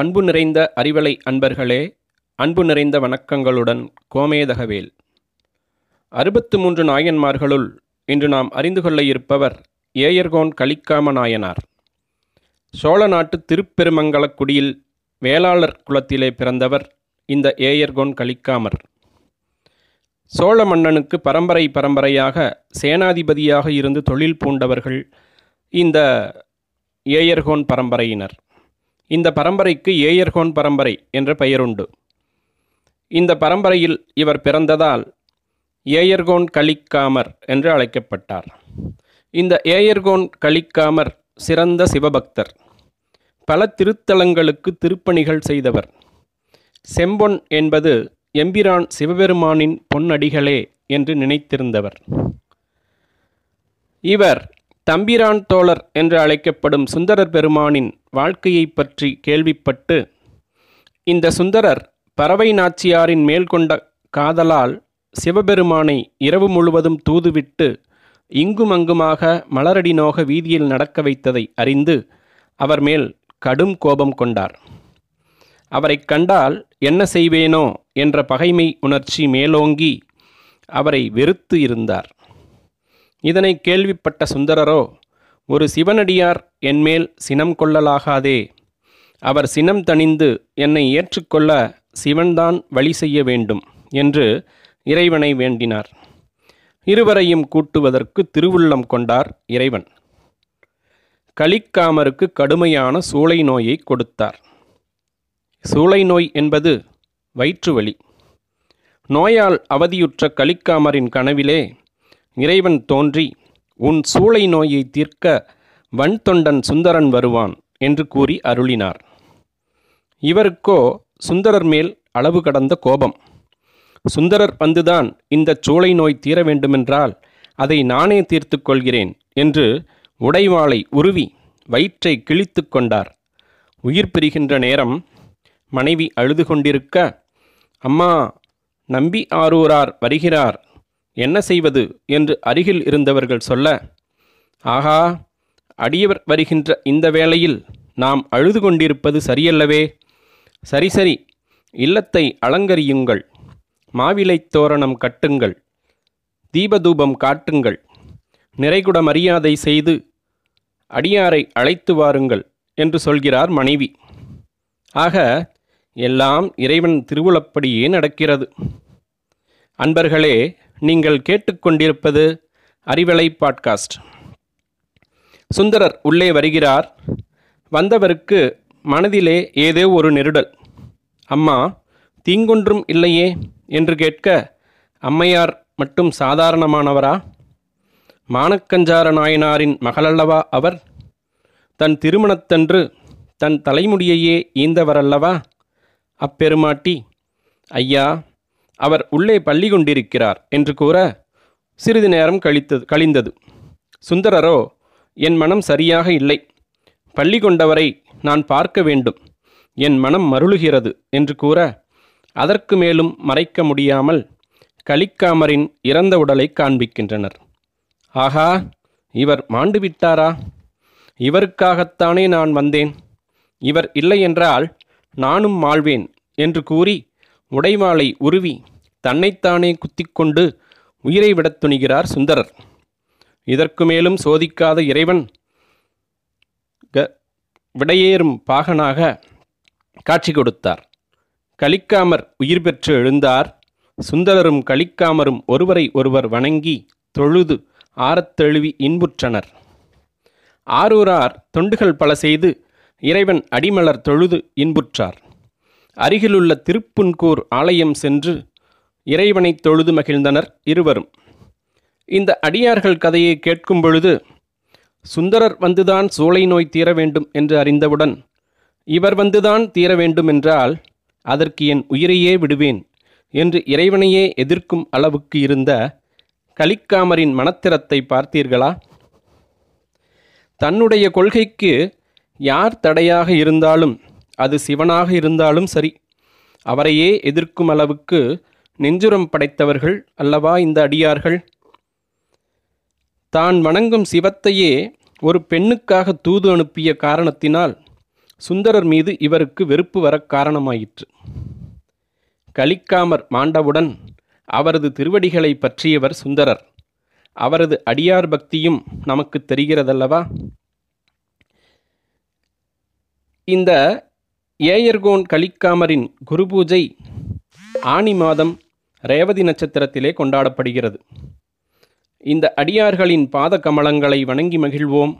பண்பு நிறைந்த அறிவலை அன்பர்களே அன்பு நிறைந்த வணக்கங்களுடன் கோமேதகவேல். அறுபத்து மூன்று நாயன்மார்களுள் இன்று நாம் அறிந்து கொள்ள இருப்பவர் ஏயர்கோன் கலிக்காம நாயனார். சோழ நாட்டு திருப்பெருமங்கலக்குடியில் வேளாளர் குலத்திலே பிறந்தவர் இந்த ஏயர்கோன் கலிக்காமர். சோழ மன்னனுக்கு பரம்பரை பரம்பரையாக சேனாதிபதியாக இருந்து தொழில் பூண்டவர்கள் இந்த ஏயர்கோன் பரம்பரையினர். இந்த பரம்பரைக்கு ஏயர்கோன் பரம்பரை என்ற பெயருண்டு. இந்த பரம்பரையில் இவர் பிறந்ததால் ஏயர்கோன் கலிக்காமர் என்று அழைக்கப்பட்டார். இந்த ஏயர்கோன் கலிக்காமர் சிறந்த சிவபக்தர். பல திருத்தலங்களுக்கு திருப்பணிகள் செய்தவர். செம்பொன் என்பது எம்பிரான் சிவபெருமானின் பொன்னடிகளே என்று நினைத்திருந்தவர். இவர் தம்பிரான் தோழர் என்று அழைக்கப்படும் சுந்தரர் பெருமானின் வாழ்க்கையை பற்றி கேள்விப்பட்டு இந்த சுந்தரர் பறவை நாச்சியாரின் மேல் கொண்ட காதலால் சிவபெருமானை இரவு முழுவதும் தூதுவிட்டு இங்குமங்குமாக மலரடி நோக வீதியில் நடக்க வைத்ததை அறிந்து அவர் மேல் கடும் கோபம் கொண்டார். அவரைக் கண்டால் என்ன செய்வேனோ என்ற பகைமை உணர்ச்சி மேலோங்கி அவரை வெறுத்து இருந்தார். இதனை கேள்விப்பட்ட சுந்தரரோ ஒரு சிவனடியார் என்மேல் சினம் கொள்ளலாகாதே. அவர் சினம் தணிந்து என்னை ஏற்றுக்கொள்ள சிவன்தான் வழி செய்ய வேண்டும் என்று இறைவனை வேண்டினார். இருவரையும் கூட்டுவதற்கு திருவுள்ளம் கொண்டார் இறைவன். கலிக்காமருக்கு கடுமையான சூளை நோயை கொடுத்தார். சூளை நோய் என்பது வயிற்றுவலி நோயால் அவதியுற்ற கலிக்காமரின் கனவிலே இறைவன் தோன்றி உன் சூளை நோயை தீர்க்க வன்தொண்டன் சுந்தரன் வருவான் என்று கூறி அருளினார். இவருக்கோ சுந்தரர் மேல் அளவு கடந்த கோபம். சுந்தரர் வந்துதான் இந்த சூளை நோய் தீர வேண்டுமென்றால் அதை நானே தீர்த்து கொள்கிறேன் என்று உடைவாளை உருவி வயிற்றை கிழித்து கொண்டார். உயிர் பிரிகின்ற நேரம் மனைவி அழுது கொண்டிருக்க அம்மா நம்பி ஆரூரார் வருகிறார். என்ன செய்வது என்று அருகில் இருந்தவர்கள் சொல்ல ஆகா அடியவர் வருகின்ற இந்த வேளையில் நாம் அழுது கொண்டிருப்பது சரியல்லவே. சரி சரி இல்லத்தை அலங்கரியுங்கள். மாவிலைத் தோரணம் கட்டுங்கள். தீபதூபம் காட்டுங்கள். நிறைகுட மரியாதை செய்து அடியாரை அழைத்து வாருங்கள் என்று சொல்கிறார் மனைவி. ஆக எல்லாம் இறைவன் திருவுளப்படியே நடக்கிறது. அன்பர்களே நீங்கள் கேட்டுக்கொண்டிருப்பது அறிவலை பாட்காஸ்ட். சுந்தரர் உள்ளே வருகிறார். வந்தவருக்கு மனதிலே ஏதோ ஒரு நெருடல். அம்மா தீங்கொன்றும் இல்லையே என்று கேட்க அம்மையார் மட்டும் சாதாரணமானவரா? மானக்கஞ்சார நாயனாரின் மகளல்லவா அவர்? தன் திருமணத்தன்று தன் தலைமுடியையே ஈந்தவரல்லவா? அப்பெருமாட்டி ஐயா அவர் உள்ளே பள்ளி கொண்டிருக்கிறார் என்று கூற சிறிது நேரம் கழித்தது கழிந்தது. சுந்தரரோ என் மனம் சரியாக இல்லை. பள்ளி கொண்டவரை நான் பார்க்க வேண்டும். என் மனம் மருளுகிறது என்று கூற அதற்கு மேலும் மறைக்க முடியாமல் கலிக்காமரின் இறந்த உடலை காண்பிக்கின்றனர். ஆகா இவர் மாண்டு விட்டாரா? இவருக்காகத்தானே நான் வந்தேன். இவர் இல்லையென்றால் நானும் மாழ்வேன் என்று கூறி உடைவாளை உருவி தன்னைத்தானே குத்திக்கொண்டு உயிரை விடத் துணிகிறார் சுந்தரர். இதற்கு மேலும் சோதிக்காத இறைவன் க விடையேறும் பாகனாக காட்சி கொடுத்தார். கலிக்காமர் உயிர் பெற்று எழுந்தார். சுந்தரரும் கலிக்காமரும் ஒருவரை ஒருவர் வணங்கி தொழுது ஆரத்தெழுவி இன்புற்றனர். ஆரூரார் தொண்டுகள் பல செய்து இறைவன் அடிமலர் தொழுது இன்புற்றார். அருகிலுள்ள திருப்புன்கூர் ஆலயம் சென்று இறைவனை தொழுது மகிழ்ந்தனர் இருவரும். இந்த அடியார்கள் கதையை கேட்கும் பொழுது சுந்தரர் வந்துதான் சூளை நோய் தீர வேண்டும் என்று அறிந்தவுடன் இவர் வந்துதான் தீர வேண்டுமென்றால் அதற்கு என் உயிரையே விடுவேன் என்று இறைவனையே எதிர்க்கும் அளவுக்கு இருந்த கலிக்காமரின் மனத்திறத்தை பார்த்தீர்களா? தன்னுடைய கொள்கைக்கு யார் தடையாக இருந்தாலும் அது சிவனாக இருந்தாலும் சரி. அவரையே எதிர்க்கும் அளவுக்கு நெஞ்சுரம் படைத்தவர்கள் அல்லவா இந்த அடியார்கள்? தான் வணங்கும் சிவத்தையே ஒரு பெண்ணுக்காக தூது அனுப்பிய காரணத்தினால் சுந்தரர் மீது இவருக்கு வெறுப்பு வர காரணமாயிற்று. கலிக்காமர் மாண்டவுடன் அவரது திருவடிகளை பற்றியவர் சுந்தரர். அவரது அடியார் பக்தியும் நமக்கு தெரிகிறதல்லவா? இந்த ஏயர்கோன் கலிக்காமரின் குரு பூஜை ஆனி மாதம் ரேவதி நட்சத்திரத்திலே கொண்டாடப்படுகிறது. இந்த அடியார்களின் பாத கமலங்களை வணங்கி மகிழ்வோம்.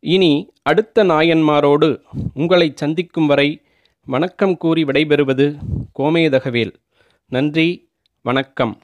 இனி அடுத்த நாயன்மாரோடு உங்களை சந்திக்கும் வரை வணக்கம் கூறி விடைபெறுவது கோமேதகவேல் நன்றி வணக்கம்.